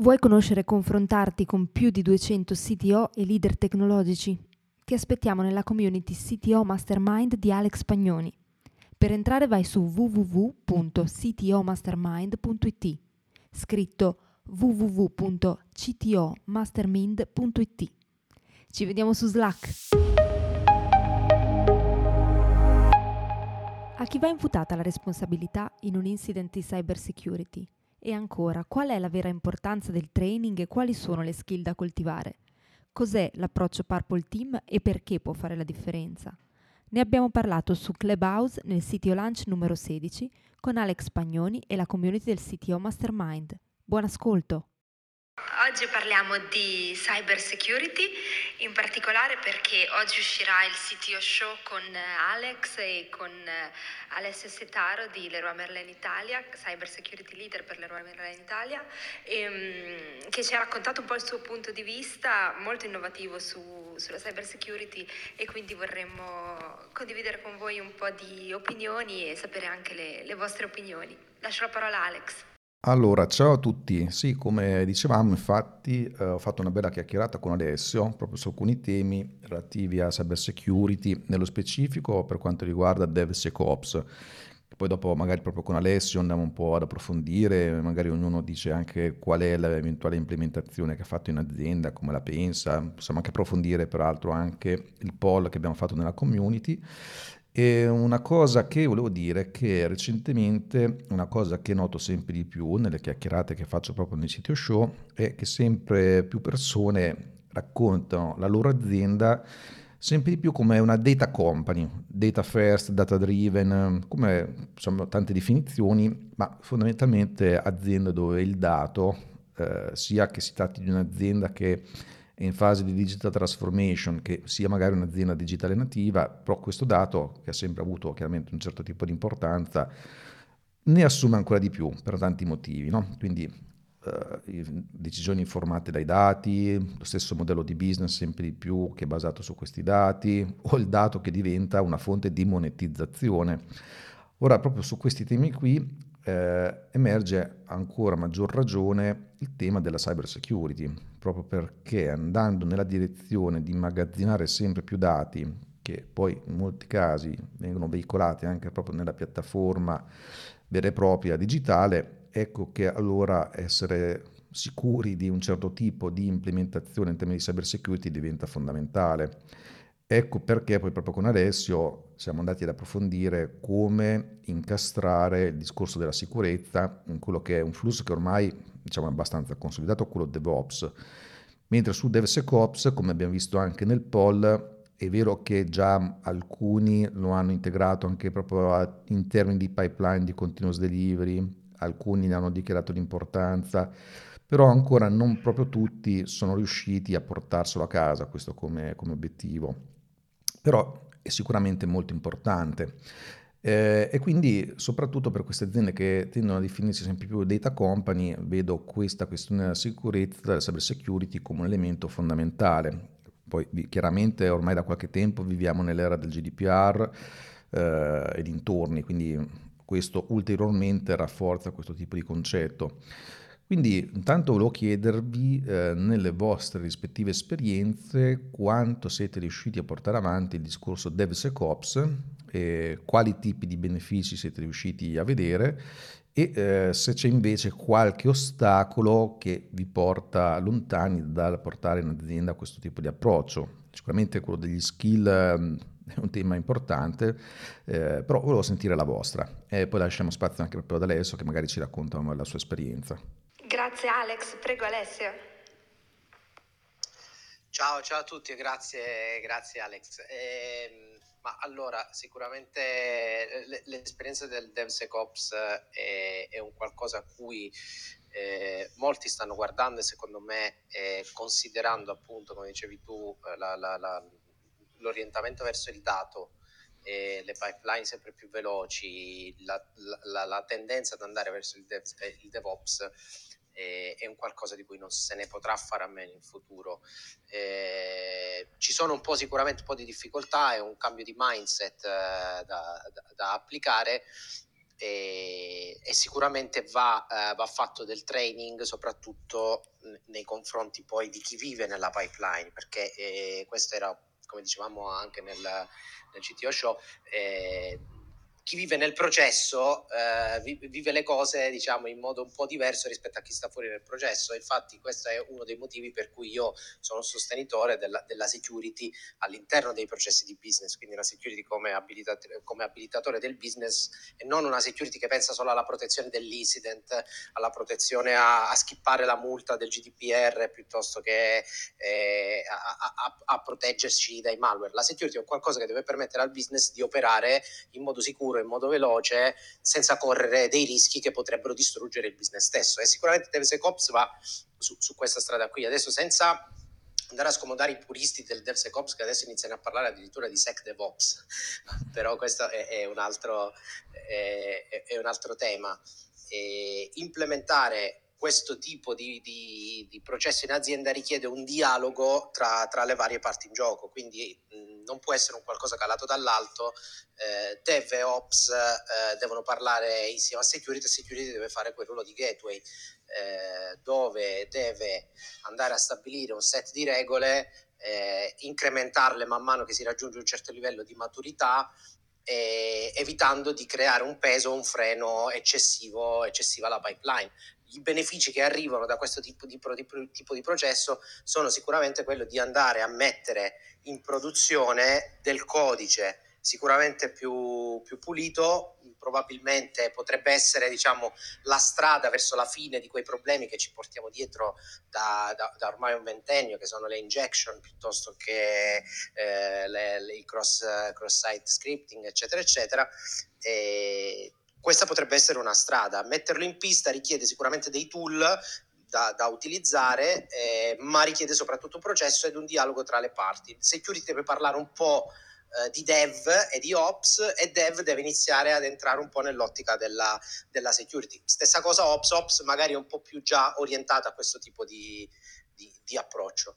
Vuoi conoscere e confrontarti con più di 200 CTO e leader tecnologici? Ti aspettiamo nella community CTO Mastermind di Alex Pagnoni. Per entrare vai su www.ctomastermind.it, scritto www.ctomastermind.it. Ci vediamo su Slack. A chi va imputata la responsabilità in un incident di cybersecurity? E ancora, qual è la vera importanza del training e quali sono le skill da coltivare? Cos'è l'approccio Purple Team e perché può fare la differenza? Ne abbiamo parlato su Clubhouse nel CTO Lunch numero 16 con Alex Pagnoni e la community del CTO Mastermind. Buon ascolto! Oggi parliamo di cyber security, in particolare perché oggi uscirà il CTO Show con Alex e con Alessio Setaro di Leroy Merlin Italia, cyber security leader per Leroy Merlin Italia, e, um, che ci ha raccontato un po' il suo punto di vista molto innovativo su, sulla cyber security e quindi vorremmo condividere con voi un po' di opinioni e sapere anche le, le vostre opinioni. Lascio la parola a Alex. Allora, ciao a tutti. Sì, come dicevamo, infatti, eh, ho fatto una bella chiacchierata con Alessio proprio su alcuni temi relativi a cyber security, nello specifico per quanto riguarda DevSecOps. Poi dopo magari proprio con Alessio andiamo un po' ad approfondire, magari ognuno dice anche qual è l'eventuale implementazione che ha fatto in azienda, come la pensa, possiamo anche approfondire peraltro anche il poll che abbiamo fatto nella community e una cosa che volevo dire è che recentemente, una cosa che noto sempre di più nelle chiacchierate che faccio proprio nei sito show, è che sempre più persone raccontano la loro azienda sempre di più come una data company, data first, data driven, come insomma tante definizioni, ma fondamentalmente azienda dove il dato, eh, sia che si tratti di un'azienda che in fase di digital transformation, che sia magari un'azienda digitale nativa, però questo dato, che ha sempre avuto chiaramente un certo tipo di importanza, ne assume ancora di più per tanti motivi. No? Quindi eh, decisioni informate dai dati, lo stesso modello di business sempre di più che è basato su questi dati, o il dato che diventa una fonte di monetizzazione. Ora, proprio su questi temi qui eh, emerge ancora maggior ragione il tema della cyber security, proprio perché andando nella direzione di immagazzinare sempre più dati, che poi in molti casi vengono veicolati anche proprio nella piattaforma vera e propria digitale, ecco che allora essere sicuri di un certo tipo di implementazione in termini di cyber security diventa fondamentale. Ecco perché poi proprio con Alessio siamo andati ad approfondire come incastrare il discorso della sicurezza in quello che è un flusso che ormai diciamo, abbastanza consolidato, quello DevOps. Mentre su DevSecOps, come abbiamo visto anche nel poll, è vero che già alcuni lo hanno integrato anche proprio in termini di pipeline di continuous delivery, alcuni ne hanno dichiarato l'importanza, però ancora non proprio tutti sono riusciti a portarselo a casa, questo come, come obiettivo però è sicuramente molto importante. Eh, e quindi soprattutto per queste aziende che tendono a definirsi sempre più data company, vedo questa questione della sicurezza, della cyber security come un elemento fondamentale. Poi chiaramente ormai da qualche tempo viviamo nell'era del GDPR eh, e dintorni, quindi questo ulteriormente rafforza questo tipo di concetto. Quindi intanto volevo chiedervi eh, nelle vostre rispettive esperienze quanto siete riusciti a portare avanti il discorso DevSecOps, e quali tipi di benefici siete riusciti a vedere e eh, se c'è invece qualche ostacolo che vi porta lontani dal portare in azienda questo tipo di approccio. Sicuramente quello degli skill eh, è un tema importante, eh, però volevo sentire la vostra e poi lasciamo spazio anche proprio ad Alessio che magari ci racconta la sua esperienza. Grazie Alex, prego Alessio. Ciao, ciao a tutti grazie, grazie Alex. Eh, ma allora, sicuramente l'esperienza del DevSecOps è, è un qualcosa a cui eh, molti stanno guardando e secondo me eh, considerando appunto, come dicevi tu, la, la, la, l'orientamento verso il dato le pipeline sempre più veloci, la, la tendenza ad andare verso il, dev, il DevOps eh, è un qualcosa di cui non se ne potrà fare a meno in futuro. Eh, ci sono un po' sicuramente un po' di difficoltà, è un cambio di mindset eh, da, da, da, applicare e, e sicuramente va, uh, va, fatto del training soprattutto nei confronti poi di chi vive nella pipeline, perché eh, questo era, come dicevamo anche nel, nel CTO show, eh, chi vive nel processo eh, vive le cose diciamo in modo un po' diverso rispetto a chi sta fuori nel processo. Infatti questo è uno dei motivi per cui io sono sostenitore della, della security all'interno dei processi di business. Quindi una security come, abilitat- come, abilitatore del business e non una security che pensa solo alla protezione dell'incident alla protezione a, a skippare la multa del GDPR piuttosto che eh, a, a, a proteggerci dai malware. La security è qualcosa che deve permettere al business di operare in modo sicuro in modo veloce senza correre dei rischi che potrebbero distruggere il business stesso. E sicuramente DevSecOps va su, su questa strada qui. Adesso senza andare a scomodare i puristi del DevSecOps che adesso iniziano a parlare addirittura di SecDevOps, però questo è, è, un, altro, è, è un altro tema. E implementare questo tipo di, di, di, processo in azienda richiede un dialogo tra, tra le varie parti in gioco, quindi mh, non può essere un qualcosa calato dall'alto, eh, dev e ops eh, devono parlare insieme a security e security deve fare quel ruolo di gateway eh, dove deve andare a stabilire un set di regole, eh, incrementarle man mano che si raggiunge un certo livello di maturità evitando di creare un peso, un freno eccessivo, eccessivo alla pipeline i benefici che arrivano da questo tipo di, di, tipo di processo sono sicuramente quello di andare a mettere in produzione del codice sicuramente più, più pulito, probabilmente potrebbe essere diciamo, la strada verso la fine di quei problemi che ci portiamo dietro da, da, da ormai un ventennio, che sono le injection piuttosto che eh, le, le, il cross, cross-site scripting, eccetera, eccetera. E questa potrebbe essere una strada. Metterlo in pista richiede sicuramente dei tool da, da utilizzare, eh, ma richiede soprattutto un processo ed un dialogo tra le parti. Security deve parlare un po' eh, di dev e di ops e dev deve iniziare ad entrare un po' nell'ottica della, della security. Stessa cosa ops, ops magari è un po' più già orientata a questo tipo di, di, di approccio.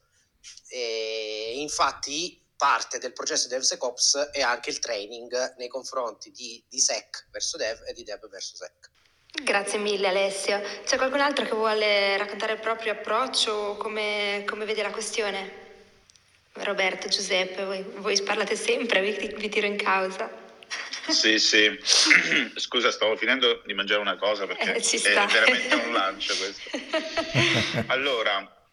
E infatti parte del processo di DevSecOps è anche il training nei confronti di, di SEC verso Dev e di Dev verso SEC. Grazie mille Alessio. C'è qualcun altro che vuole raccontare il proprio approccio o come, come vede la questione? Roberto, Giuseppe, voi, voi parlate sempre, vi, vi tiro in causa. Sì, sì. Scusa, stavo finendo di mangiare una cosa perché eh, è veramente un lancio questo. Allora,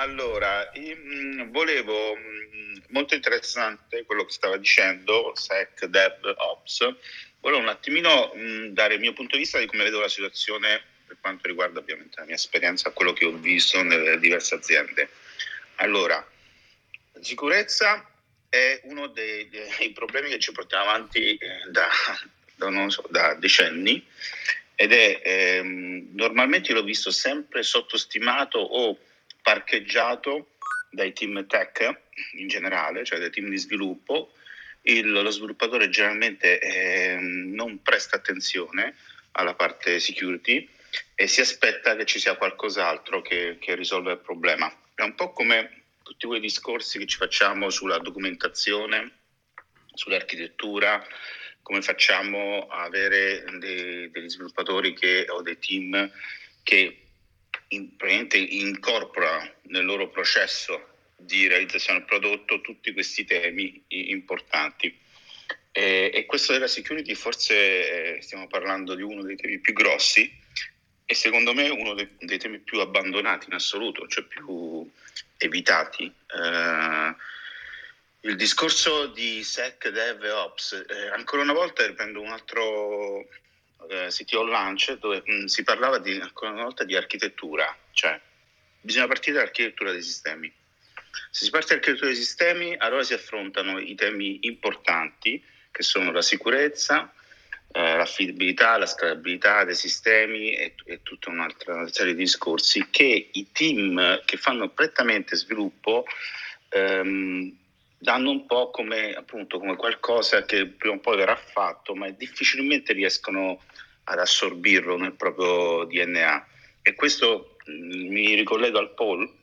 allora, mh, volevo, mh, molto interessante quello che stava dicendo, SEC, Dev, Ops, volevo un attimino mh, dare il mio punto di vista di come vedo la situazione per quanto riguarda ovviamente la mia esperienza, quello che ho visto nelle diverse aziende. Allora, sicurezza è uno dei, dei problemi che ci portiamo avanti eh, da, da, so, da decenni ed è ehm, normalmente l'ho visto sempre sottostimato o parcheggiato dai team tech in generale, cioè dai team di sviluppo. Il, lo sviluppatore generalmente eh, non presta attenzione alla parte security e si aspetta che ci sia qualcos'altro che, che risolva il problema. È un po' come tutti quei discorsi che ci facciamo sulla documentazione, sull'architettura, come facciamo a avere dei, degli sviluppatori che, o dei team che in, incorpora nel loro processo di realizzazione del prodotto tutti questi temi importanti. E, e questo della security forse eh, stiamo parlando di uno dei temi più grossi e secondo me uno dei, dei temi più abbandonati in assoluto, cioè più evitati. Eh, il discorso di SEC, Dev e Ops, eh, ancora una volta riprendo un altro eh, CTO Launch dove mh, mm, si parlava di, ancora una volta di architettura, cioè bisogna partire dall'architettura dei sistemi. Se si parte dall'architettura dei sistemi, allora si affrontano i temi importanti che sono la sicurezza, eh, l'affidabilità, la scalabilità dei sistemi e, e, tutta un'altra serie di discorsi che i team che fanno prettamente sviluppo ehm, danno un po' come, appunto, come qualcosa che prima o poi verrà fatto, ma difficilmente riescono ad assorbirlo nel proprio DNA. E questo mm, mi ricollego al poll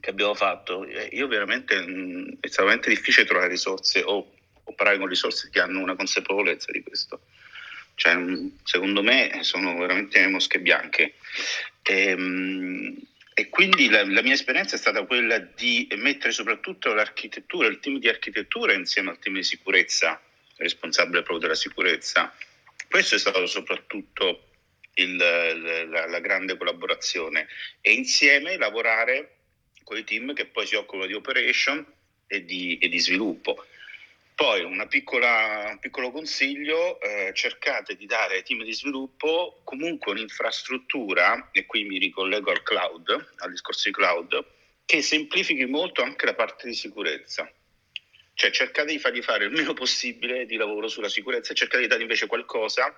che abbiamo fatto. Io veramente mm, è estremamente difficile trovare risorse o operare con risorse che hanno una consapevolezza di questo. cioè, secondo me sono veramente mosche bianche. E, ehm, e quindi la, la, mia esperienza è stata quella di mettere soprattutto l'architettura, il team di architettura insieme al team di sicurezza, responsabile proprio della sicurezza. Questo è stato soprattutto il, la, la, grande collaborazione e insieme lavorare con i team che poi si occupano di operation e di, e di sviluppo. Poi piccola, un piccolo consiglio, eh, cercate di dare ai team di sviluppo comunque un'infrastruttura, e qui mi ricollego al cloud, al discorso di cloud, che semplifichi molto anche la parte di sicurezza. Cioè cercate di fargli fare il meno possibile di lavoro sulla sicurezza e cercate di dare invece qualcosa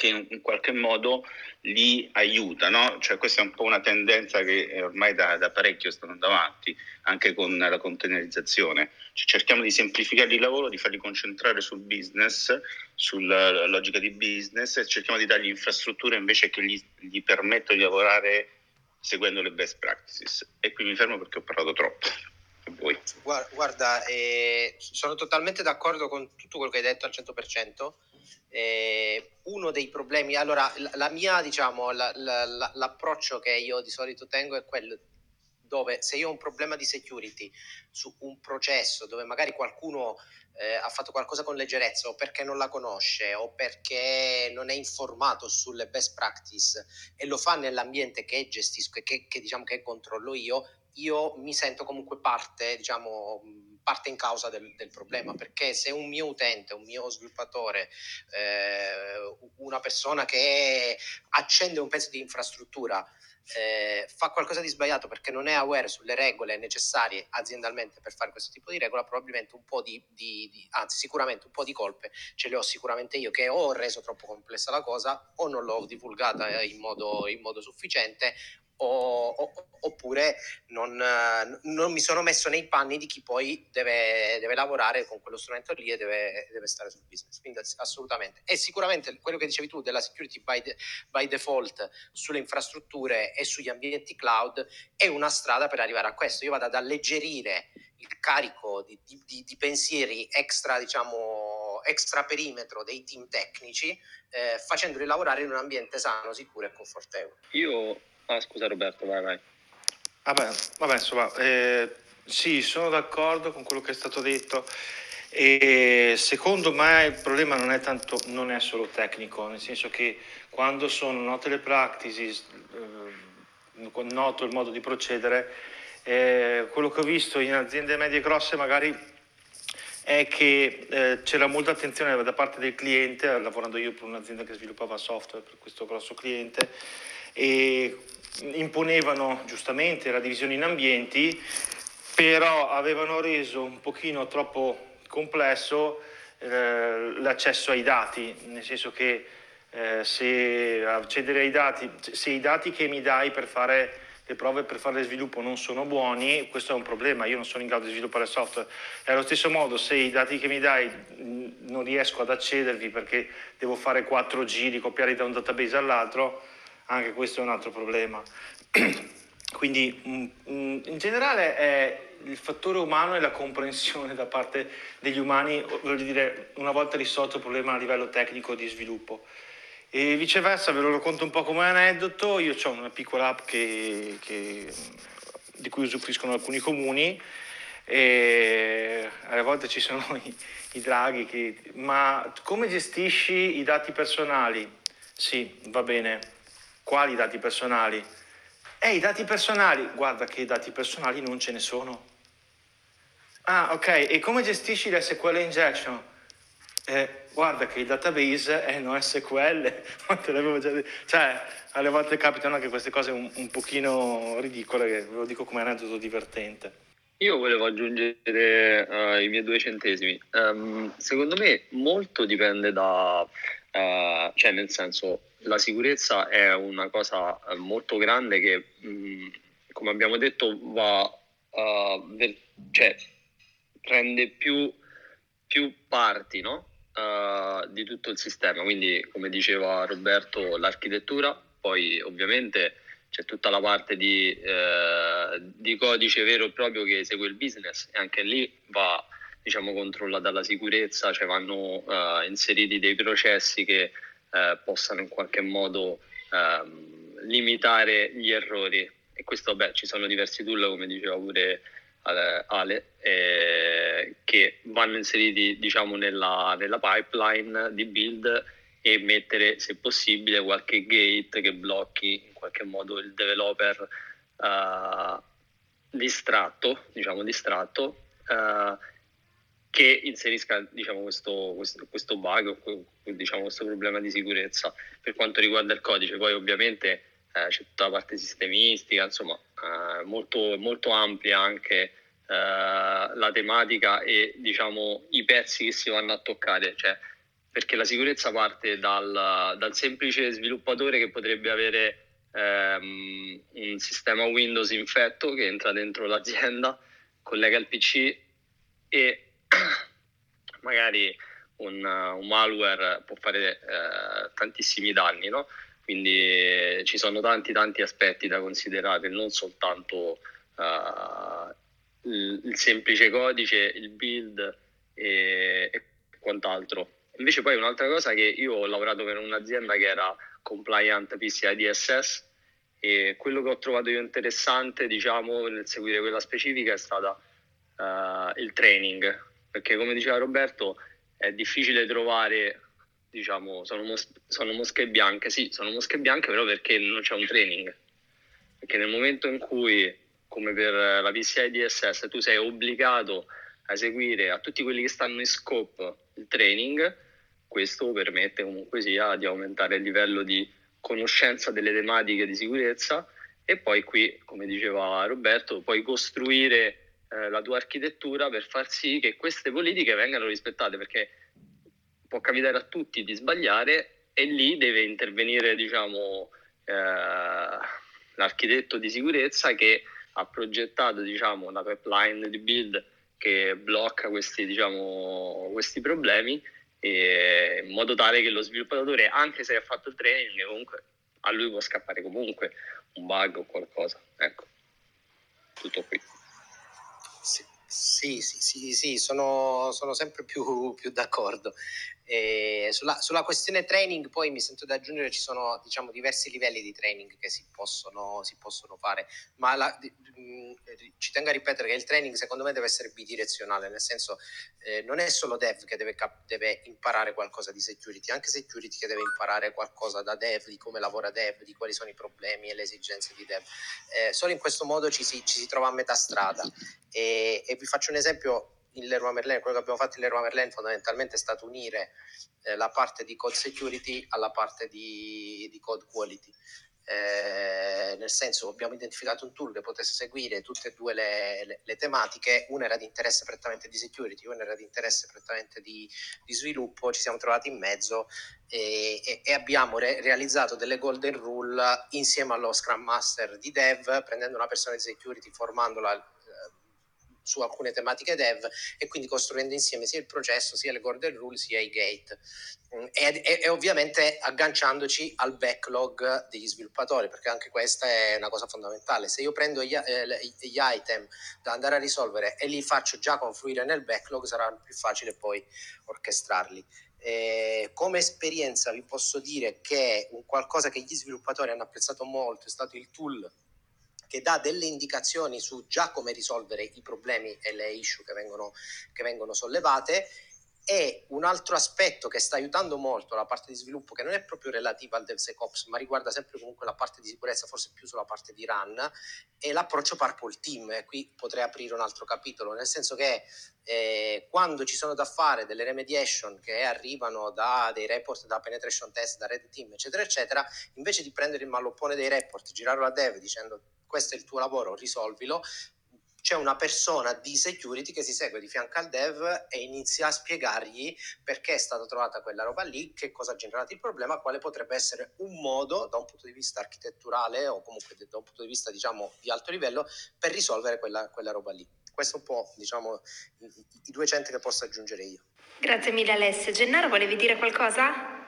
che in qualche modo li aiuta. No? Cioè, questa è un po' una tendenza che ormai da, da parecchio sta andando avanti, anche con la containerizzazione. Cioè, cerchiamo di semplificare il lavoro, di farli concentrare sul business, sulla logica di business e cerchiamo di dargli infrastrutture invece che gli, gli permettono di lavorare seguendo le best practices. E qui mi fermo perché ho parlato troppo. Guarda, eh, sono totalmente d'accordo con tutto quello che hai detto al 100%. Eh, uno dei problemi, allora la, la mia, diciamo, la, la, l'approccio che io di solito tengo è quello dove se io ho un problema di security su un processo dove magari qualcuno eh, ha fatto qualcosa con leggerezza o perché non la conosce o perché non è informato sulle best practice e lo fa nell'ambiente che gestisco e che, che diciamo che controllo io, io mi sento comunque parte, diciamo, parte in causa del, del, problema, perché se un mio utente, un mio sviluppatore, eh, una persona che accende un pezzo di infrastruttura, eh, fa qualcosa di sbagliato perché non è aware sulle regole necessarie aziendalmente per fare questo tipo di regola, probabilmente un po' di, di, di, anzi sicuramente un po' di colpe ce le ho sicuramente io che ho reso troppo complessa la cosa o non l'ho divulgata in modo, in modo sufficiente o, o, oppure non, non, mi sono messo nei panni di chi poi deve, deve lavorare con quello strumento lì e deve, deve, stare sul business. Quindi assolutamente. E sicuramente quello che dicevi tu della security by, de, by default sulle infrastrutture e sugli ambienti cloud è una strada per arrivare a questo. Io vado ad alleggerire il carico di, di, di pensieri extra, diciamo, extra perimetro dei team tecnici, eh, facendoli lavorare in un ambiente sano, sicuro e confortevole. Io Ah, scusa Roberto, vai, vai. Vabbè, vabbè insomma, eh, sì, sono d'accordo con quello che è stato detto. E secondo me il problema non è, tanto, non è solo tecnico, nel senso che quando sono note le practices, eh, noto il modo di procedere, eh, quello che ho visto in aziende medie e grosse magari è che eh, c'era molta attenzione da parte del cliente, lavorando io per un'azienda che sviluppava software per questo grosso cliente, e imponevano giustamente la divisione in ambienti, però avevano reso un pochino troppo complesso eh, l'accesso ai dati, nel senso che eh, se accedere ai dati, se i dati che mi dai per fare le prove per fare sviluppo non sono buoni, questo è un problema, io non sono in grado di sviluppare software. E allo stesso modo, se i dati che mi dai non riesco ad accedervi perché devo fare quattro giri, copiare da un database all'altro, anche questo è un altro problema. Quindi mm, mm, in generale è il fattore umano e la comprensione da parte degli umani, voglio dire, una volta risolto il problema a livello tecnico di sviluppo. E viceversa, ve lo racconto un po' come aneddoto, io ho una piccola app che, che, di cui usufruiscono alcuni comuni e alle volte ci sono i, i draghi, che, ma come gestisci i dati personali? Sì, va bene, quali dati personali? Eh, i dati personali. Guarda che i dati personali non ce ne sono. Ah, ok. E come gestisci l'SQL injection? Eh, guarda che il database è no SQL. Te l'avevo già detto. Cioè, alle volte capitano anche queste cose un, un pochino ridicole, ve lo dico come aneddoto divertente. Io volevo aggiungere uh, i miei due centesimi. Um, secondo me molto dipende da, uh, cioè nel senso, la sicurezza è una cosa eh, molto grande che, mm, come abbiamo detto, va, uh, ver- cioè, prende più, più parti no? uh, di tutto il sistema. Quindi, come diceva Roberto, l'architettura, poi ovviamente c'è tutta la parte di, eh, di, codice vero e proprio che segue il business e anche lì va diciamo, controllata la sicurezza, cioè vanno uh, inseriti dei processi che uh, possano in qualche modo uh, limitare gli errori. E questo, beh, ci sono diversi tool, come diceva pure Ale, eh, che vanno inseriti diciamo, nella, nella pipeline di build e mettere, se possibile, qualche gate che blocchi in qualche modo il developer uh, distratto, diciamo distratto, uh, che inserisca diciamo, questo, questo, questo, bug diciamo, questo problema di sicurezza per quanto riguarda il codice. Poi ovviamente eh, c'è tutta la parte sistemistica, insomma, eh, molto, molto ampia anche eh, la tematica e diciamo, i pezzi che si vanno a toccare. Cioè, perché la sicurezza parte dal, dal semplice sviluppatore che potrebbe avere ehm, un sistema Windows infetto che entra dentro l'azienda, collega il PC e magari un, un malware può fare eh, tantissimi danni, no? Quindi eh, ci sono tanti tanti aspetti da considerare, non soltanto uh, il, il, semplice codice, il build e, e quant'altro. Invece poi un'altra cosa che io ho lavorato per un'azienda che era compliant PCI DSS e quello che ho trovato io interessante diciamo nel seguire quella specifica è stata uh, il training perché come diceva Roberto è difficile trovare diciamo sono, mos- sono mosche bianche. Sì sono mosche bianche però perché non c'è un training. Perché nel momento in cui come per la PCI DSS tu sei obbligato a eseguire a tutti quelli che stanno in scope il training questo permette comunque sia di aumentare il livello di conoscenza delle tematiche di sicurezza e poi qui, come diceva Roberto, puoi costruire eh, la tua architettura per far sì che queste politiche vengano rispettate, perché può capitare a tutti di sbagliare e lì deve intervenire, diciamo, eh, l'architetto di sicurezza che ha progettato, diciamo, la pipeline di build che blocca questi, diciamo, questi problemi in modo tale che lo sviluppatore, anche se ha fatto il training, comunque a lui può scappare comunque un bug o qualcosa. Ecco, tutto qui. Sì, sì, sì, sì, sono, sono, sempre più, più d'accordo. Sulla, sulla, questione training poi mi sento di aggiungere ci sono diciamo, diversi livelli di training che si possono, si possono fare, ma la, mh, ci tengo a ripetere che il training secondo me deve essere bidirezionale, nel senso eh, non è solo dev che deve, cap- deve, imparare qualcosa di security, anche security che deve imparare qualcosa da dev, di come lavora dev, di quali sono i problemi e le esigenze di dev. Eh, solo in questo modo ci si, ci si trova a metà strada e, e vi faccio un esempio in Leroy Merlin, quello che abbiamo fatto in Leroy Merlin fondamentalmente è stato unire eh, la parte di code security alla parte di, di code quality. Eh, nel senso abbiamo identificato un tool che potesse seguire tutte e due le, le, le, tematiche, una era di interesse prettamente di security, una era di interesse prettamente di, di sviluppo, ci siamo trovati in mezzo e, e, e abbiamo re, realizzato delle golden rule insieme allo Scrum Master di Dev, prendendo una persona di security, formandola su alcune tematiche dev e quindi costruendo insieme sia il processo, sia le golden rule, sia i gate. Mm, e, e, e, ovviamente agganciandoci al backlog degli sviluppatori, perché anche questa è una cosa fondamentale. Se io prendo gli, eh, gli item da andare a risolvere e li faccio già confluire nel backlog, sarà più facile poi orchestrarli. Eh, come esperienza vi posso dire che un qualcosa che gli sviluppatori hanno apprezzato molto è stato il tool che dà delle indicazioni su già come risolvere i problemi e le issue che vengono, che vengono sollevate e un altro aspetto che sta aiutando molto la parte di sviluppo, che non è proprio relativa al DevSecOps, ma riguarda sempre comunque la parte di sicurezza, forse più sulla parte di run, è l'approccio Purple Team. E qui potrei aprire un altro capitolo, nel senso che eh, quando ci sono da fare delle remediation che arrivano da dei report, da penetration test, da red team, eccetera, eccetera, invece di prendere il malloppone dei report, girarlo a dev dicendo questo è il tuo lavoro, risolvilo, c'è una persona di security che si segue di fianco al dev e inizia a spiegargli perché è stata trovata quella roba lì, che cosa ha generato il problema, quale potrebbe essere un modo da un punto di vista architetturale o comunque da un punto di vista diciamo di alto livello per risolvere quella, quella roba lì. Questo è un po' diciamo i, i due centri che posso aggiungere io. Grazie mille Alessio. Gennaro, volevi dire qualcosa?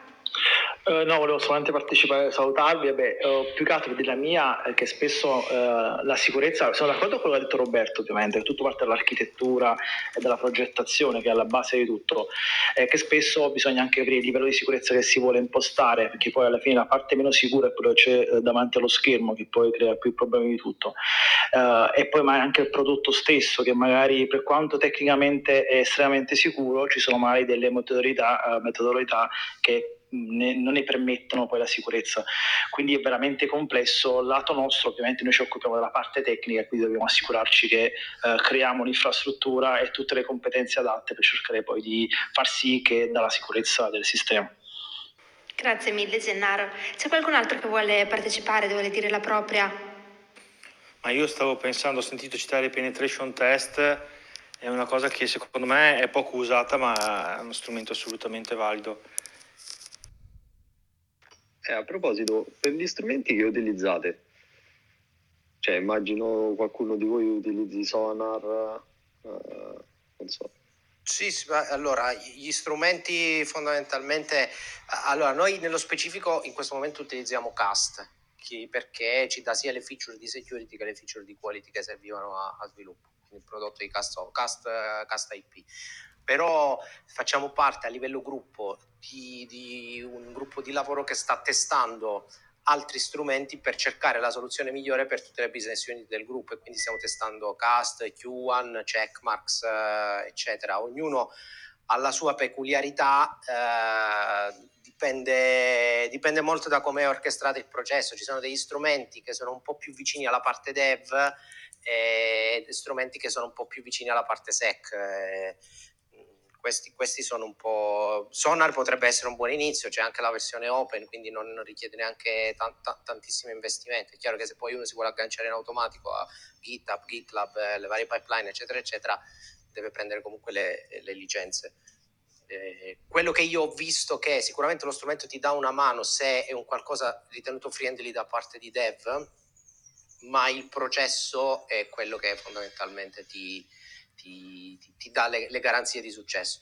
Uh, no, volevo solamente partecipare, salutarvi. Vabbè, uh, più che altro della mia, è che spesso uh, la sicurezza, sono d'accordo con quello che ha detto Roberto, ovviamente, tutto parte dall'architettura e dalla progettazione, che è alla base di tutto, è che spesso bisogna anche vedere il livello di sicurezza che si vuole impostare, perché poi alla fine la parte meno sicura è quella che c'è davanti allo schermo, che poi crea più problemi di tutto. e poi ma anche il prodotto stesso, che magari per quanto tecnicamente è estremamente sicuro, ci sono magari delle metodologica, metodologica che ne, non ne permettono poi la sicurezza. Quindi è veramente complesso. Lato nostro, ovviamente, noi ci occupiamo della parte tecnica, quindi dobbiamo assicurarci che eh, creiamo l'infrastruttura e tutte le competenze adatte per cercare poi di far sì che dà la sicurezza del sistema. Grazie mille Gennaro. C'è qualcun altro che vuole partecipare, vuole dire la propria? Ma io stavo pensando, ho sentito citare i penetration test, è una cosa che secondo me è poco usata, ma è uno strumento assolutamente valido. Eh, a proposito, per gli strumenti che utilizzate, cioè immagino qualcuno di voi utilizzi Sonar, eh, non so. Sì, allora gli strumenti fondamentalmente, allora noi nello specifico in questo momento utilizziamo Cast perché ci dà sia le feature di security che le feature di quality che servivano a, a sviluppo, quindi il prodotto di Cast, Cast, Cast IP però facciamo parte a livello gruppo di, di, un gruppo di lavoro che sta testando altri strumenti per cercare la soluzione migliore per tutte le business unit del gruppo e quindi stiamo testando Cast, Q1, Checkmarks, eh, eccetera. Ognuno ha la sua peculiarità, eh, dipende, dipende molto da come è orchestrato il processo. Ci sono degli strumenti che sono un po' più vicini alla parte dev e strumenti che sono un po' più vicini alla parte sec. Eh, questi, questi, sono un po'... Sonar potrebbe essere un buon inizio, c'è anche la versione open, quindi non richiede neanche t- t- tantissimi investimenti. È chiaro che se poi uno si vuole agganciare in automatico a GitHub, GitLab, eh, le varie pipeline, eccetera, eccetera, deve prendere comunque le, le licenze. Eh, quello che io ho visto che sicuramente lo strumento ti dà una mano se è un qualcosa ritenuto friendly da parte di dev, ma il processo è quello che fondamentalmente ti, ti, ti, ti dà le, le, garanzie di successo.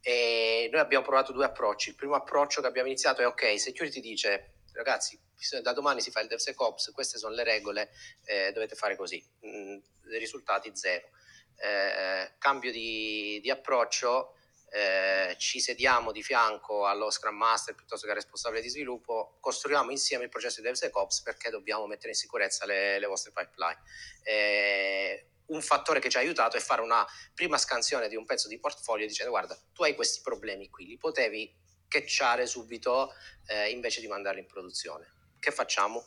E noi abbiamo provato due approcci. Il primo approccio che abbiamo iniziato è ok, security dice ragazzi da domani si fa il DevSecOps, queste sono le regole, eh, dovete fare così, mm, risultati zero. Eh, cambio di, di approccio, eh, ci sediamo di fianco allo Scrum Master piuttosto che al responsabile di sviluppo, costruiamo insieme il processo di DevSecOps perché dobbiamo mettere in sicurezza le, le vostre pipeline. Eh, un fattore che ci ha aiutato è fare una prima scansione di un pezzo di portfolio dicendo guarda, tu hai questi problemi qui, li potevi catchare subito eh, invece di mandarli in produzione. Che facciamo?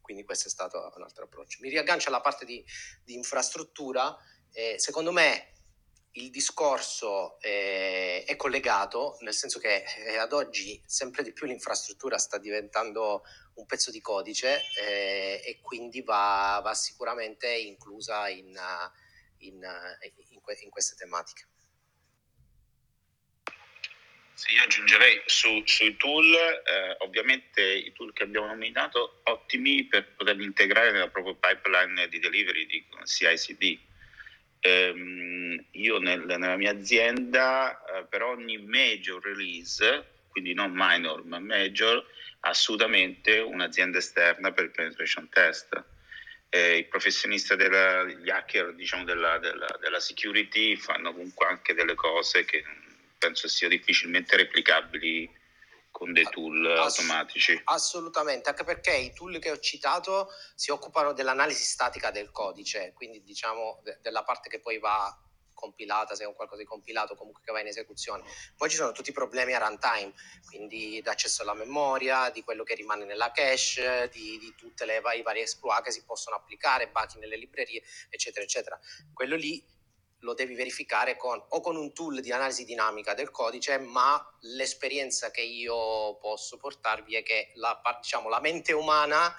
Quindi questo è stato un altro approccio. Mi riaggancio alla parte di, di infrastruttura. Eh, secondo me il discorso eh, è collegato, nel senso che eh, ad oggi sempre di più l'infrastruttura sta diventando un pezzo di codice eh, e quindi va, va, sicuramente inclusa in, in, in, que- in queste tematiche. Sì, io aggiungerei su, sui tool, eh, ovviamente i tool che abbiamo nominato, ottimi per poterli integrare nella propria pipeline di delivery di CI/CD ehm, io nel, nella mia azienda eh, per ogni major release, quindi non minor ma major, assolutamente un'azienda esterna per il penetration test. Eh, I professionisti, della, gli hacker diciamo, della, della, della security fanno comunque anche delle cose che penso siano difficilmente replicabili con dei tool Ass- automatici. Assolutamente, anche perché i tool che ho citato si occupano dell'analisi statica del codice, quindi diciamo de- della parte che poi va compilata, se è un qualcosa di compilato comunque che va in esecuzione. Poi ci sono tutti i problemi a runtime, quindi d'accesso alla memoria, di quello che rimane nella cache, di, di tutte le i vari exploit che si possono applicare, buggy nelle librerie, eccetera, eccetera. Quello lì lo devi verificare con, o con un tool di analisi dinamica del codice, ma l'esperienza che io posso portarvi è che la, diciamo, la mente umana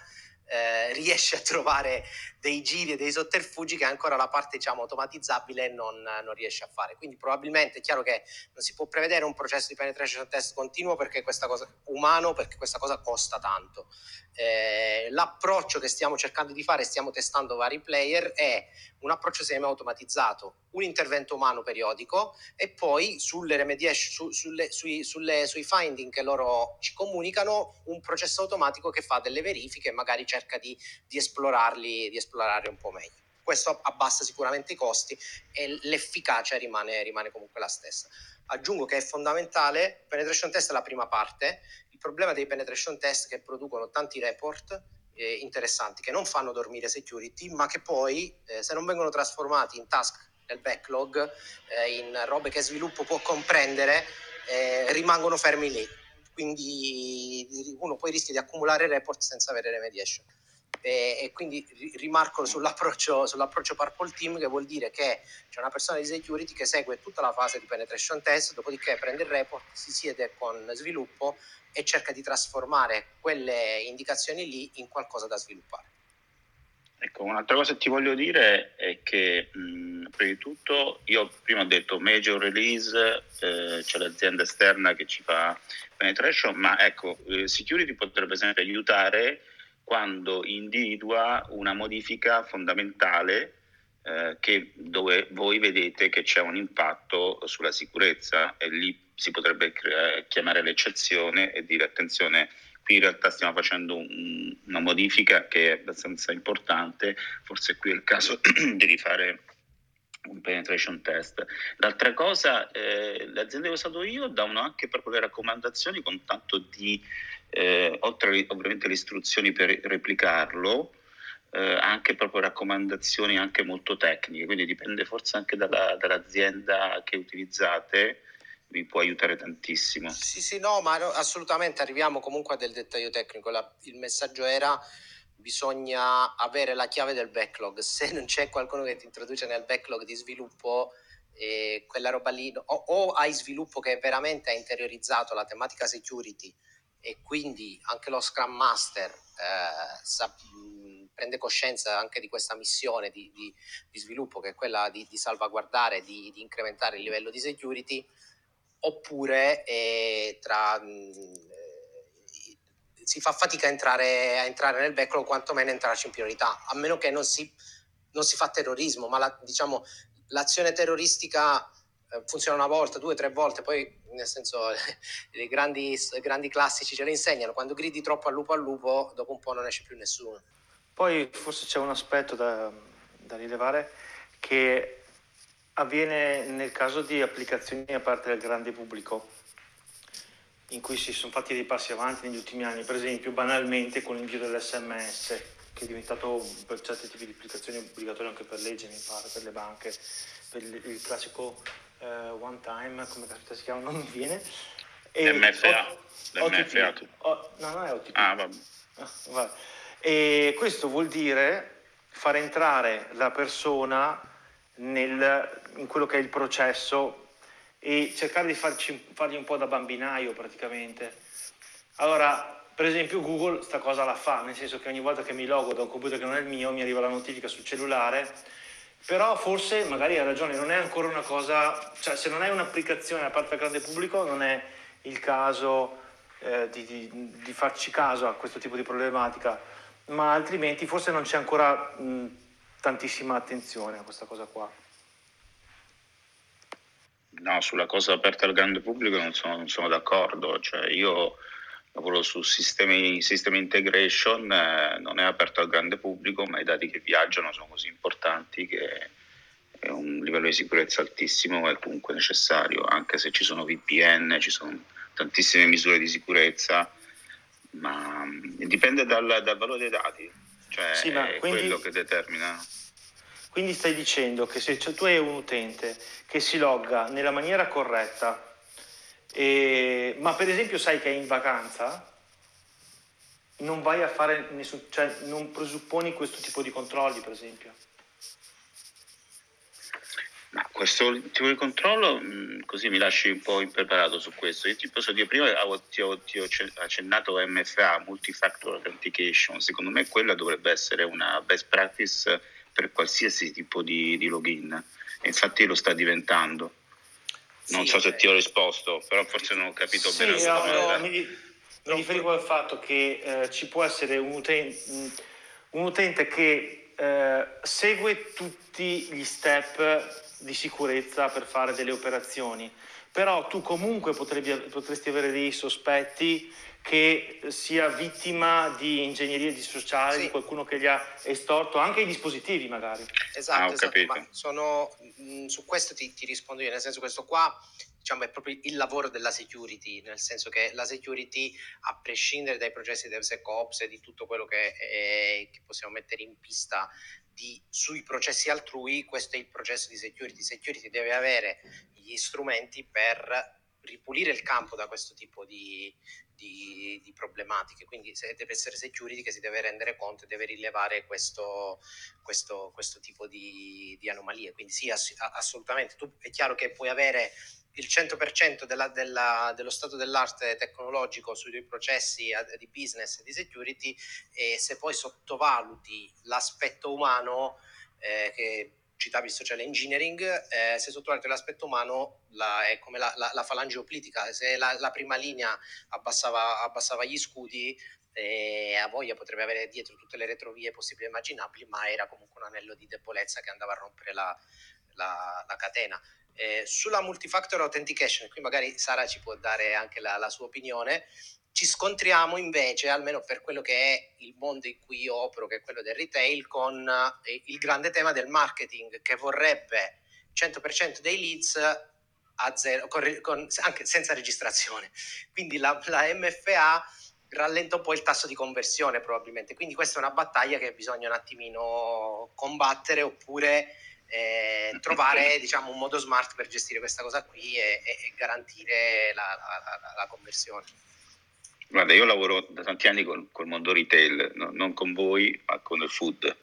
eh, riesce a trovare dei giri e dei sotterfugi che ancora la parte diciamo, automatizzabile non, non, riesce a fare. Quindi probabilmente è chiaro che non si può prevedere un processo di penetration test continuo perché questa cosa, umano perché questa cosa costa tanto. Eh, l'approccio che stiamo cercando di fare, stiamo testando vari player, è un approccio semi-automatizzato, un intervento umano periodico e poi sulle remediation, su, sulle, sui, sulle, sui finding che loro ci comunicano, un processo automatico che fa delle verifiche e magari cerca di, di, esplorarli, di esplorarli un po' meglio. Questo abbassa sicuramente i costi e l'efficacia rimane, rimane comunque la stessa. Aggiungo che è fondamentale, penetration test è la prima parte, il problema dei penetration test che producono tanti report eh, interessanti che non fanno dormire security, ma che poi eh, se non vengono trasformati in task nel backlog, eh, in robe che sviluppo può comprendere, eh, rimangono fermi lì. Quindi uno poi rischia di accumulare report senza avere remediation e, quindi rimarco sull'approccio, sull'approccio Purple Team che vuol dire che c'è una persona di security che segue tutta la fase di penetration test, dopodiché prende il report, si siede con sviluppo e cerca di trasformare quelle indicazioni lì in qualcosa da sviluppare. Ecco, un'altra cosa che ti voglio dire è che mh, prima di tutto io prima ho detto major release, eh, c'è l'azienda esterna che ci fa penetration, ma ecco, eh, security potrebbe sempre aiutare quando individua una modifica fondamentale eh, che, dove voi vedete che c'è un impatto sulla sicurezza e lì si potrebbe cre- chiamare l'eccezione e dire attenzione, qui in realtà stiamo facendo un, una modifica che è abbastanza importante, forse qui è il caso di rifare un penetration test. L'altra cosa, eh, le aziende che ho usato io davano anche proprio le raccomandazioni con tanto di eh, oltre ovviamente alle istruzioni per replicarlo, eh, anche proprio raccomandazioni anche molto tecniche, quindi dipende forse anche dalla, dall'azienda che utilizzate, vi può aiutare tantissimo. Sì, sì, no, ma assolutamente arriviamo comunque a del dettaglio tecnico. La, il messaggio era bisogna avere la chiave del backlog. Se non c'è qualcuno che ti introduce nel backlog di sviluppo, eh, quella roba lì, o, o hai sviluppo che veramente ha interiorizzato la tematica security e quindi anche lo Scrum Master eh, sa, mh, prende coscienza anche di questa missione di, di, di sviluppo che è quella di, di salvaguardare, di, incrementare il livello di security, oppure eh, tra, mh, si fa fatica a entrare, a entrare nel backlog, quantomeno entrarci in priorità, a meno che non si, non si fa terrorismo, ma la, diciamo, l'azione terroristica eh, funziona una volta, due, tre volte, poi nel senso i grandi, grandi classici ce le insegnano, quando gridi troppo al lupo al lupo dopo un po' non esce più nessuno. Poi forse c'è un aspetto da, da rilevare che avviene nel caso di applicazioni a parte del grande pubblico in cui si sono fatti dei passi avanti negli ultimi anni, per esempio banalmente con l'invio dell'SMS che è diventato per certi tipi di applicazioni obbligatorio anche per legge, mi pare, per le banche, per il, classico uh, One Time, come si chiama, non viene. E MFA. O, OTP. O, no, non è OTP. Ah, vabbè. Ah, vabbè. E questo vuol dire far entrare la persona nel, in quello che è il processo e cercare di farci, fargli un po' da bambinaio praticamente. Allora, per esempio Google sta cosa la fa, nel senso che ogni volta che mi logo da un computer che non è il mio mi arriva la notifica sul cellulare però forse magari ha ragione, non è ancora una cosa, cioè se non è un'applicazione a parte il grande pubblico non è il caso eh, di, di, di, farci caso a questo tipo di problematica, ma altrimenti forse non c'è ancora mh, tantissima attenzione a questa cosa qua. No, sulla cosa aperta al grande pubblico non sono, non sono d'accordo, cioè io lavoro su sistemi, sistemi integration, eh, non è aperto al grande pubblico, ma i dati che viaggiano sono così importanti che è un livello di sicurezza altissimo è comunque necessario, anche se ci sono VPN, ci sono tantissime misure di sicurezza, ma dipende dal, dal valore dei dati, cioè sì, è quindi, quello che determina. Quindi stai dicendo che se tu hai un utente che si logga nella maniera corretta, e, ma per esempio sai che è in vacanza, non vai a fare nessun, cioè non presupponi questo tipo di controlli, per esempio. Ma questo tipo di controllo, mm, così mi lasci un po' impreparato su questo. Io ti posso dire, prima ti ho, ti ho accennato MFA, Multifactor Authentication, secondo me quella dovrebbe essere una best practice per qualsiasi tipo di, di login, e infatti lo sta diventando. Non sì, so se ti ho risposto, però forse non ho capito sì, bene. No, no, mi, mi riferivo al fatto che eh, ci può essere un utente, un utente che eh, segue tutti gli step di sicurezza per fare delle operazioni, però tu comunque potrebbe, potresti avere dei sospetti che sia vittima di ingegneria di sociale, sì. di qualcuno che gli ha estorto anche i dispositivi magari. Esatto, ah, esatto ma sono, mh, su questo ti, ti, rispondo io, nel senso questo qua diciamo, è proprio il lavoro della security, nel senso che la security, a prescindere dai processi di DevSecOps e di tutto quello che, è, che possiamo mettere in pista di, sui processi altrui, questo è il processo di security. Security deve avere gli strumenti per ripulire il campo da questo tipo di, di, di, problematiche. Quindi deve essere security che si deve rendere conto e deve rilevare questo, questo, questo tipo di, di, anomalie. Quindi sì, ass- assolutamente. Tu, è chiaro che puoi avere il 100% della, della, dello stato dell'arte tecnologico sui tuoi processi di business e di security e se poi sottovaluti l'aspetto umano eh, che citavi il social engineering, eh, se sottovaluti l'aspetto umano la, è come la, la, la falange oplitica, se la, la prima linea abbassava, abbassava gli scudi eh, a voglia potrebbe avere dietro tutte le retrovie possibili e immaginabili, ma era comunque un anello di debolezza che andava a rompere la, catena. Eh, sulla multifactor authentication, qui magari Sara ci può dare anche la, sua opinione, ci scontriamo invece, almeno per quello che è il mondo in cui io opero, che è quello del retail, con eh, il grande tema del marketing che vorrebbe 100% dei leads a zero, con, con, anche senza registrazione. Quindi la, la MFA rallenta un po' il tasso di conversione probabilmente. Quindi questa è una battaglia che bisogna un attimino combattere oppure eh, trovare diciamo, un modo smart per gestire questa cosa qui e, e, e garantire la, la, la, la, conversione. Guarda, io lavoro da tanti anni col, col mondo retail, no, non con voi, ma con il food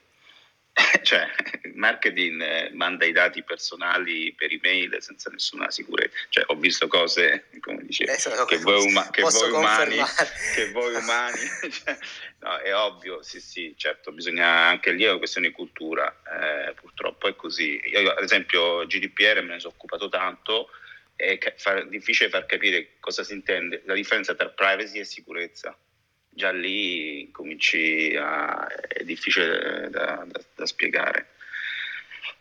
cioè il marketing eh, manda i dati personali per email senza nessuna sicurezza. Cioè, ho visto cose, come dicevo, eh, che, voi, uma- che, voi umani, che voi umani, cioè, no, è ovvio, sì, sì, certo, bisogna anche lì è una questione di cultura, eh, purtroppo è così. Io, ad esempio, GDPR me ne sono occupato tanto, è far, difficile far capire cosa si intende, la differenza tra privacy e sicurezza già lì cominci a, è difficile da, da, da spiegare.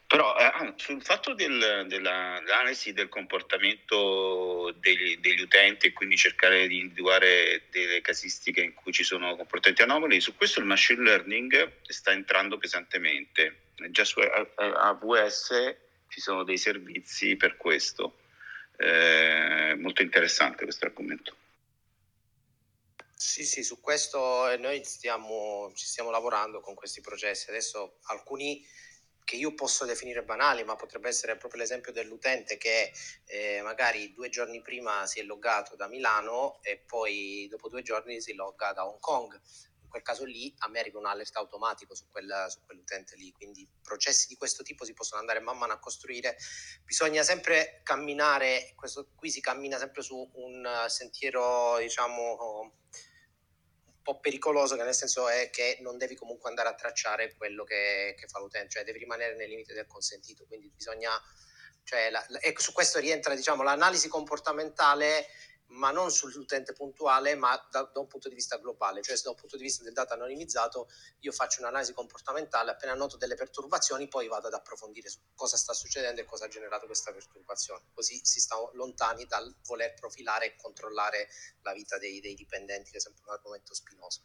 Però eh, ah, sul fatto del, dell'analisi del comportamento degli, degli, utenti e quindi cercare di individuare delle casistiche in cui ci sono comportamenti anomali, su questo il machine learning sta entrando pesantemente. Già su AWS ci sono dei servizi per questo. Eh, molto interessante questo argomento. Sì, sì, su questo eh, noi stiamo, ci stiamo lavorando con questi processi. Adesso alcuni che io posso definire banali, ma potrebbe essere proprio l'esempio dell'utente che eh, magari due giorni prima si è loggato da Milano e poi dopo due giorni si logga da Hong Kong. Quel caso lì a me arriva un alert automatico su, quel, su quell'utente lì, quindi processi di questo tipo si possono andare man mano a costruire. Bisogna sempre camminare, questo qui si cammina sempre su un sentiero, diciamo po' pericoloso, che nel senso è che non devi comunque andare a tracciare quello che, che fa l'utente, cioè devi rimanere nei limiti del consentito, quindi bisogna, cioè, la, la, e su questo rientra diciamo, l'analisi comportamentale ma non sull'utente puntuale, ma da, da, un punto di vista globale, cioè da un punto di vista del dato anonimizzato io faccio un'analisi comportamentale, appena noto delle perturbazioni poi vado ad approfondire cosa sta succedendo e cosa ha generato questa perturbazione, così si sta lontani dal voler profilare e controllare la vita dei, dei dipendenti, che è sempre un argomento spinoso.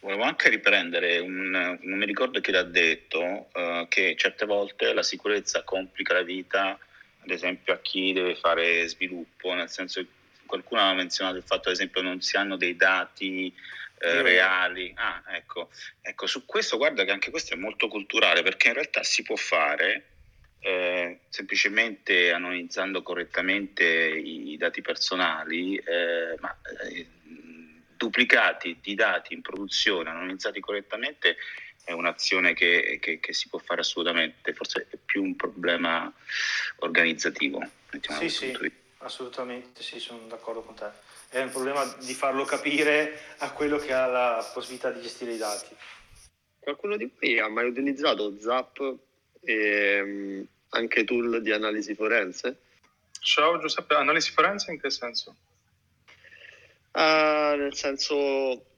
Volevo anche riprendere, un, non mi ricordo chi l'ha detto, uh, che certe volte la sicurezza complica la vita ad esempio a chi deve fare sviluppo, nel senso che qualcuno ha menzionato il fatto, ad esempio, non si hanno dei dati eh, reali. Ah, ecco. ecco, su questo guarda che anche questo è molto culturale perché in realtà si può fare eh, semplicemente anonimizzando correttamente i, dati personali, eh, ma eh, duplicati di dati in produzione, anonimizzati correttamente, è un'azione che, che, che, si può fare assolutamente, forse è più un problema organizzativo. Sì, sì, assolutamente, sì, sono d'accordo con te. È un problema di farlo capire a quello che ha la possibilità di gestire i dati. Qualcuno di voi ha mai utilizzato Zap e um, anche tool di analisi forense? Ciao Giuseppe, analisi forense in che senso? Uh, nel senso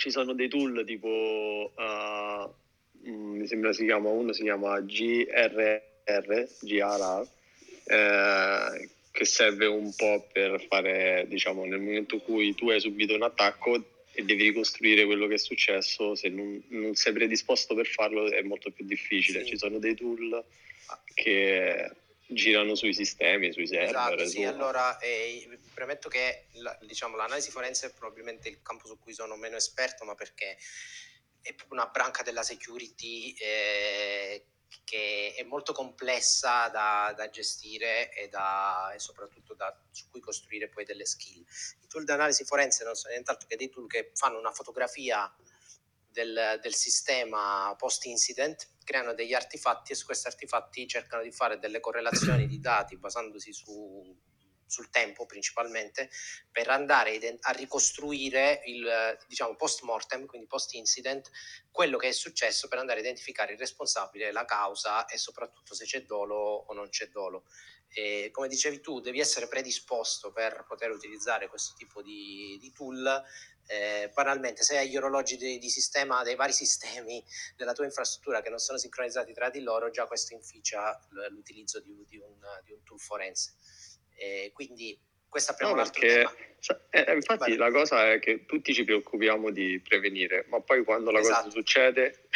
ci sono dei tool tipo uh, mi sembra si chiama uno si chiama GRR GRR eh, che serve un po' per fare diciamo nel momento in cui tu hai subito un attacco e devi ricostruire quello che è successo se non, non sei predisposto per farlo è molto più difficile sì. ci sono dei tool che girano sui sistemi, sui server. Esatto, sì, allora eh, premetto che la, diciamo, l'analisi forense è probabilmente il campo su cui sono meno esperto, ma perché è proprio una branca della security eh, che è molto complessa da, da gestire e, da, e soprattutto da, su cui costruire poi delle skill. I tool di analisi forense non sono nient'altro che dei tool che fanno una fotografia del, del sistema post-incident, creano degli artefatti e su questi artefatti cercano di fare delle correlazioni di dati basandosi su, sul tempo principalmente per andare a ricostruire il diciamo post mortem, quindi post incident, quello che è successo per andare a identificare il responsabile, la causa e soprattutto se c'è dolo o non c'è dolo. E come dicevi tu, devi essere predisposto per poter utilizzare questo tipo di, di tool eh, banalmente se hai gli orologi di, di, sistema dei vari sistemi della tua infrastruttura che non sono sincronizzati tra di loro, già questo inficia l'utilizzo di, di, un, di un, tool forense. Eh, quindi questo apriamo no, perché, eh, eh, infatti Vai. la cosa è che tutti ci preoccupiamo di prevenire, ma poi quando la esatto. cosa succede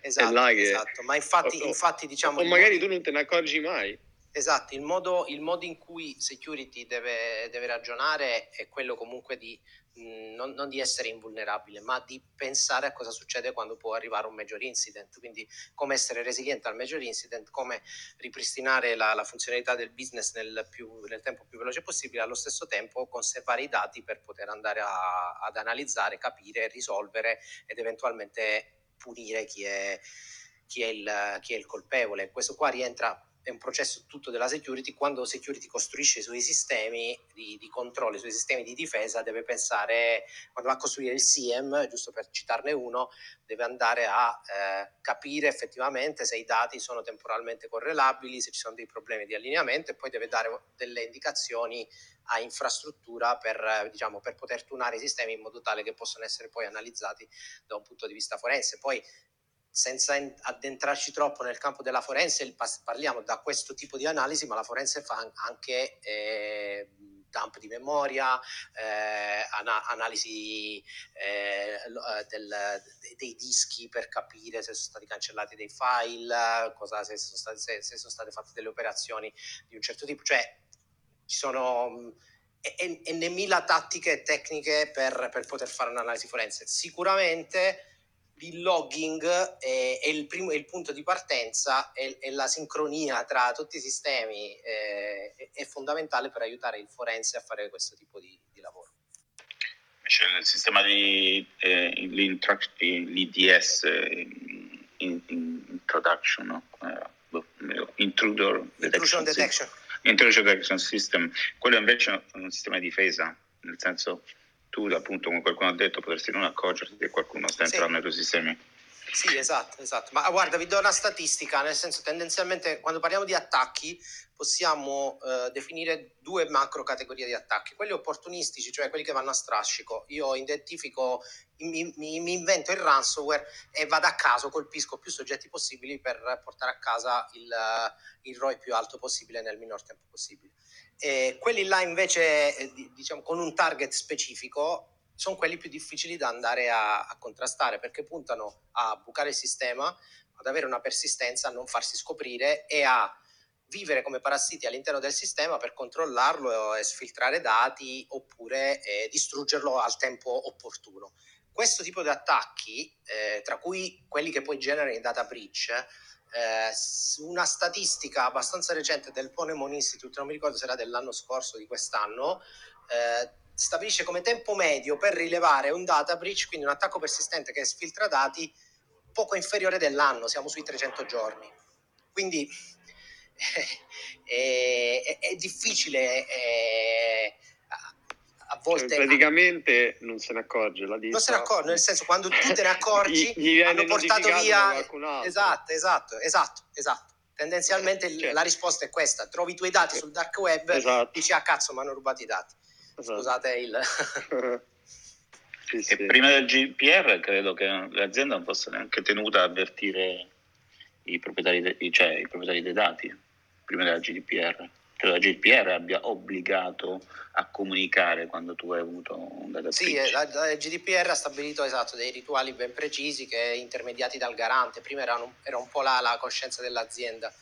esatto, è là che... Esatto, ma infatti, o, infatti diciamo... O magari tu non te ne accorgi mai. Esatto, il modo, il modo in cui security deve, deve ragionare è quello comunque di non, non, di essere invulnerabile, ma di pensare a cosa succede quando può arrivare un major incident, quindi come essere resiliente al major incident, come ripristinare la, la funzionalità del business nel, più, nel, tempo più veloce possibile, allo stesso tempo conservare i dati per poter andare a, ad analizzare, capire, risolvere ed eventualmente punire chi è, chi è, il, chi è il colpevole. Questo qua rientra è un processo tutto della security, quando security costruisce i suoi sistemi di, di controllo, i suoi sistemi di difesa, deve pensare, quando va a costruire il SIEM, giusto per citarne uno, deve andare a eh, capire effettivamente se i dati sono temporalmente correlabili, se ci sono dei problemi di allineamento e poi deve dare delle indicazioni a infrastruttura per, diciamo, per poter tunare i sistemi in modo tale che possano essere poi analizzati da un punto di vista forense. Poi senza addentrarci troppo nel campo della forense, parliamo da questo tipo di analisi, ma la forense fa anche eh, dump di memoria, eh, ana- analisi eh, eh del, dei dischi per capire se sono stati cancellati dei file, cosa, se, sono state, se, se, sono state, fatte delle operazioni di un certo tipo, cioè ci sono e mila tattiche e tecniche per, per poter fare un'analisi forense. Sicuramente il logging è, è, il, primo, è, il, punto di partenza e, la sincronia tra tutti i sistemi eh, è, è, fondamentale per aiutare il forense a fare questo tipo di, di lavoro. C'è il sistema di eh, l'IDS, eh, in, in introduction, no? uh, intruder detection, detection. Intrusion detection system, quello invece è un sistema di difesa, nel senso tu appunto come qualcuno ha detto potresti non accorgerti che qualcuno sta entrando sì. nei tuoi sistemi. Sì, esatto, esatto. Ma guarda, vi do una statistica, nel senso tendenzialmente quando parliamo di attacchi possiamo eh, definire due macro categorie di attacchi, quelli opportunistici, cioè quelli che vanno a strascico. Io identifico, mi, mi, mi invento il ransomware e vado a caso, colpisco più soggetti possibili per portare a casa il, il ROI più alto possibile nel minor tempo possibile. E quelli là invece, eh, diciamo, con un target specifico, sono quelli più difficili da andare a, a, contrastare perché puntano a bucare il sistema, ad avere una persistenza, a non farsi scoprire e a vivere come parassiti all'interno del sistema per controllarlo e sfiltrare dati oppure eh, distruggerlo al tempo opportuno. Questo tipo di attacchi, eh, tra cui quelli che poi generano i data breach, eh, una statistica abbastanza recente del Ponemon Institute, non mi ricordo se era dell'anno scorso o di quest'anno, eh, stabilisce come tempo medio per rilevare un data breach, quindi un attacco persistente che sfiltra dati, poco inferiore dell'anno, siamo sui 300 giorni. Quindi è, è, è difficile eh, a volte... Cioè, praticamente non se ne accorge la ditta. Non se ne accorge, nel senso quando tu te ne accorgi gli, gli hanno portato via... Esatto, esatto, esatto, esatto. Tendenzialmente Cioè. la risposta è questa, trovi i tuoi dati sul dark web, Esatto. dici ah cazzo mi hanno rubato i dati. Esatto. Scusate il... Sì, E sì. prima del GDPR credo che l'azienda non fosse neanche tenuta a avvertire i proprietari, de- cioè, i proprietari dei dati prima della GDPR. Credo la GDPR abbia obbligato a comunicare quando tu hai avuto un data Sì, breach. la, la GDPR ha stabilito esatto, dei rituali ben precisi che intermediati dal garante. Prima erano- era un po' la, la coscienza dell'azienda,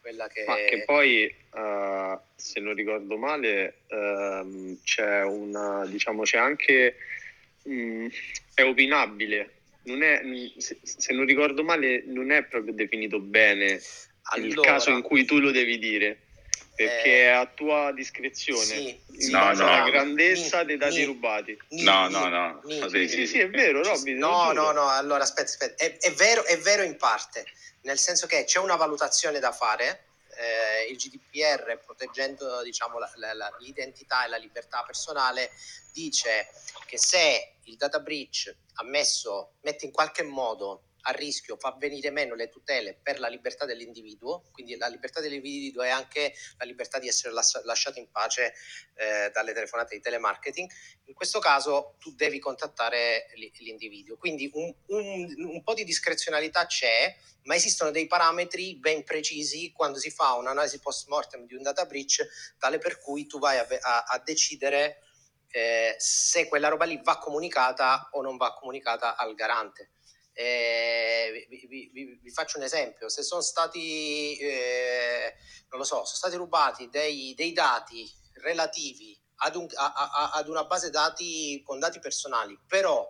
quella che... Ma che poi, eh, se non ricordo male, ehm, c'è una, diciamo, c'è anche, mh, è opinabile. Non è, se, se non ricordo male, non è proprio definito bene il Allora, caso in cui tu lo devi dire, perché Eh, è a tua discrezione, sì, in sì, No, base no. alla grandezza Ni- dei dati ni- rubati. ni- No, no, no. Sì, sì, sì, è vero, Robby. No, no, no, allora aspetta, aspetta, è, è vero, è vero in parte, nel senso che c'è una valutazione da fare, eh, il GDPR proteggendo diciamo, la- la- la- l'identità e la libertà personale dice che se il data breach ha messo, mette in qualche modo a rischio, fa venire meno le tutele per la libertà dell'individuo, quindi la libertà dell'individuo è anche la libertà di essere las- lasciato in pace eh, dalle telefonate di telemarketing, in questo caso tu devi contattare l- l'individuo. Quindi un, un- un po' di discrezionalità c'è, ma esistono dei parametri ben precisi quando si fa un'analisi post mortem di un data breach, tale per cui tu vai a, a- a decidere eh, se quella roba lì va comunicata o non va comunicata al garante. Eh, vi, vi- vi- faccio un esempio, se sono stati, eh, non lo so, sono stati rubati dei, dei dati relativi ad, un- a- a- ad una base dati con dati personali, però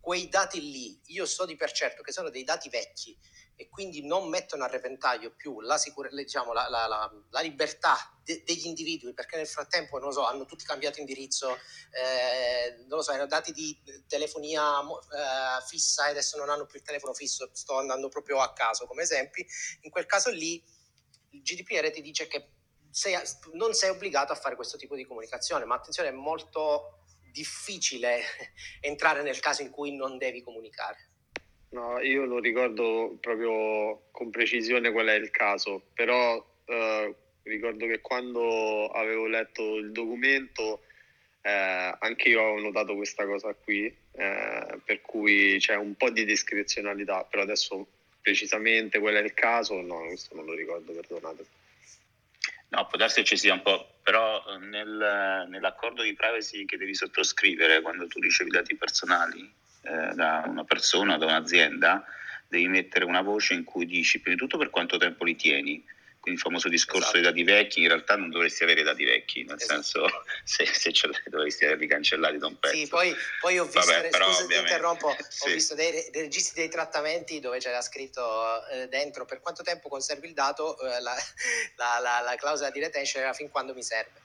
quei dati lì io so di per certo che sono dei dati vecchi e quindi non mettono a repentaglio più la, le- diciamo, la, la- la- libertà de- degli individui perché nel frattempo non lo so, hanno tutti cambiato indirizzo, eh, non lo so, erano dati di telefonia eh, fissa e adesso non hanno più il telefono fisso, sto andando proprio a caso come esempi, in quel caso lì il GDPR ti dice che sei- non sei obbligato a fare questo tipo di comunicazione, ma attenzione è molto difficile entrare nel caso in cui non devi comunicare. No, io non ricordo proprio con precisione qual è il caso, però eh, ricordo che quando avevo letto il documento eh, anche io ho notato questa cosa qui, eh, per cui c'è un po' di discrezionalità, però adesso precisamente qual è il caso, no, questo non lo ricordo, perdonate. No, può darsi ci sia un po', però eh, nel- nell'accordo di privacy che devi sottoscrivere quando tu ricevi dati personali eh, da una persona, da un'azienda, devi mettere una voce in cui dici prima di tutto per quanto tempo li tieni. Quindi il famoso discorso Esatto. dei dati vecchi, in realtà non dovresti avere dati vecchi, nel Esatto. senso se, se ce li dovresti averli cancellati da un pezzo. Sì, poi, poi ho visto, Vabbè, però scusa ti interrompo, ho sì. visto dei, dei registri dei trattamenti dove c'era scritto eh, dentro per quanto tempo conservi il dato, eh, la, la- la- la clausola di retention era fin quando mi serve.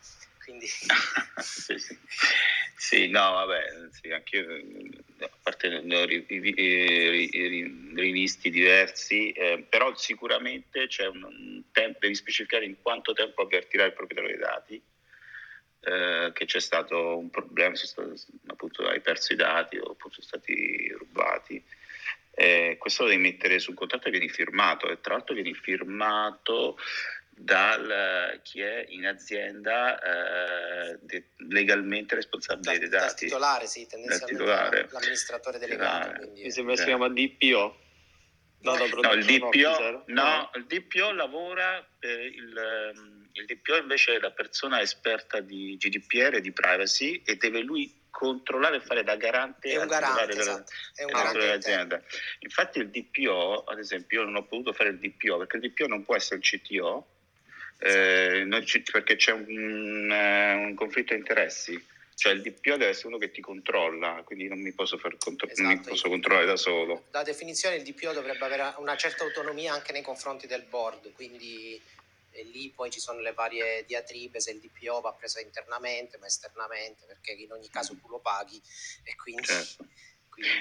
Quindi sì, sì. Sì, no, vabbè, sì, anche io, eh, a parte ne ho ri- ri- ri- ri- rivisti diversi, eh, però sicuramente c'è un, un tempo, devi specificare in quanto tempo avvertirà il proprietario dei dati eh, che c'è stato un problema, sono appunto hai perso i dati o sono stati rubati. Eh, questo lo devi mettere sul contratto e vieni firmato e tra l'altro vieni firmato dal chi è in azienda eh, de- legalmente responsabile dal, dei dal dati. titolare, sì, tendenzialmente titolare. l'amministratore delegato. Ah, quindi- Mi sembra si Eh. chiama DPO. Data No, il DPO, no, il DPO lavora per il, ehm, il DPO invece è la persona esperta di GDPR e di privacy e deve lui controllare e fare da garante È un garante, esatto, è un garante interno. dell'azienda. Infatti il DPO, ad esempio, io non ho potuto fare il DPO perché il DPO non può essere il CTO eh, ci- perché c'è un, eh, un conflitto di interessi. Cioè il DPO deve essere uno che ti controlla, quindi non mi posso, far contro- non mi Esatto. posso controllare da solo. Da definizione il DPO dovrebbe avere una certa autonomia anche nei confronti del board, quindi e lì poi ci sono le varie diatribe se il DPO va preso internamente ma esternamente, perché in ogni caso tu lo paghi e quindi, Certo.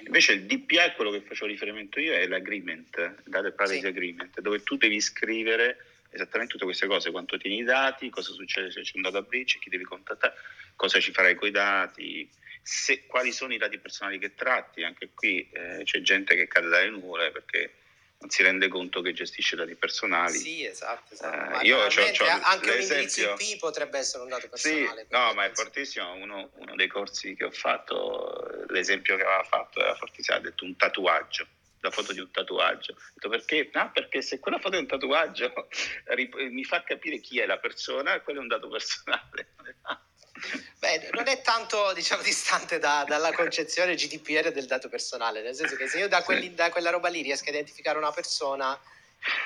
Invece il DPA, quello che facevo riferimento io, è l'agreement, data privacy sì. agreement, dove tu devi scrivere esattamente tutte queste cose, quanto tieni i dati, cosa succede se c'è un data breach, chi devi contattare, cosa ci farai con i dati, se, quali sono i dati personali che tratti, anche qui eh, c'è gente che cade dalle nuvole perché non si rende conto che gestisce dati personali. Sì, esatto. esatto. Eh, io c'ho, c'ho anche un indirizzo IP potrebbe essere un dato personale. Sì, no, ma è fortissimo. Uno, uno, dei corsi che ho fatto, l'esempio che aveva fatto era fortissimo, ha detto un tatuaggio la foto di un tatuaggio. Ho detto perché? No, perché se quella foto è un tatuaggio mi fa capire chi è la persona, quello è un dato personale. Beh, non è tanto diciamo, distante da, dalla concezione GDPR del dato personale, nel senso che se io da, quelli, da quella roba lì riesco a identificare una persona,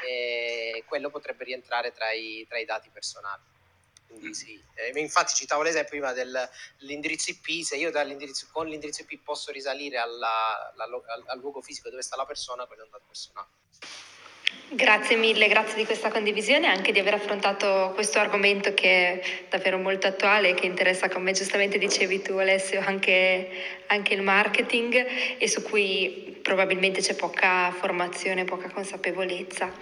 eh, quello potrebbe rientrare tra i, tra i dati personali. Quindi sì, eh, infatti citavo l'esempio prima del, dell'indirizzo IP, se io dall'indirizzo, con l'indirizzo IP posso risalire alla, alla, al, al luogo fisico dove sta la persona, quello è un dato personale. Grazie mille, grazie di questa condivisione e anche di aver affrontato questo argomento che è davvero molto attuale, che interessa, come giustamente dicevi tu Alessio, anche, anche il marketing e su cui probabilmente c'è poca formazione, poca consapevolezza.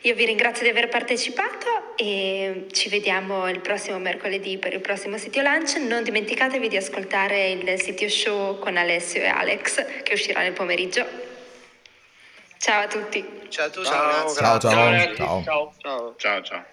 Io vi ringrazio di aver partecipato e ci vediamo il prossimo mercoledì per il prossimo sito lunch. Non dimenticatevi di ascoltare il sito show con Alessio e Alex che uscirà nel pomeriggio. Ciao a tutti. Ciao a tutti. Ciao, ciao, ciao. ciao. ciao. ciao. ciao.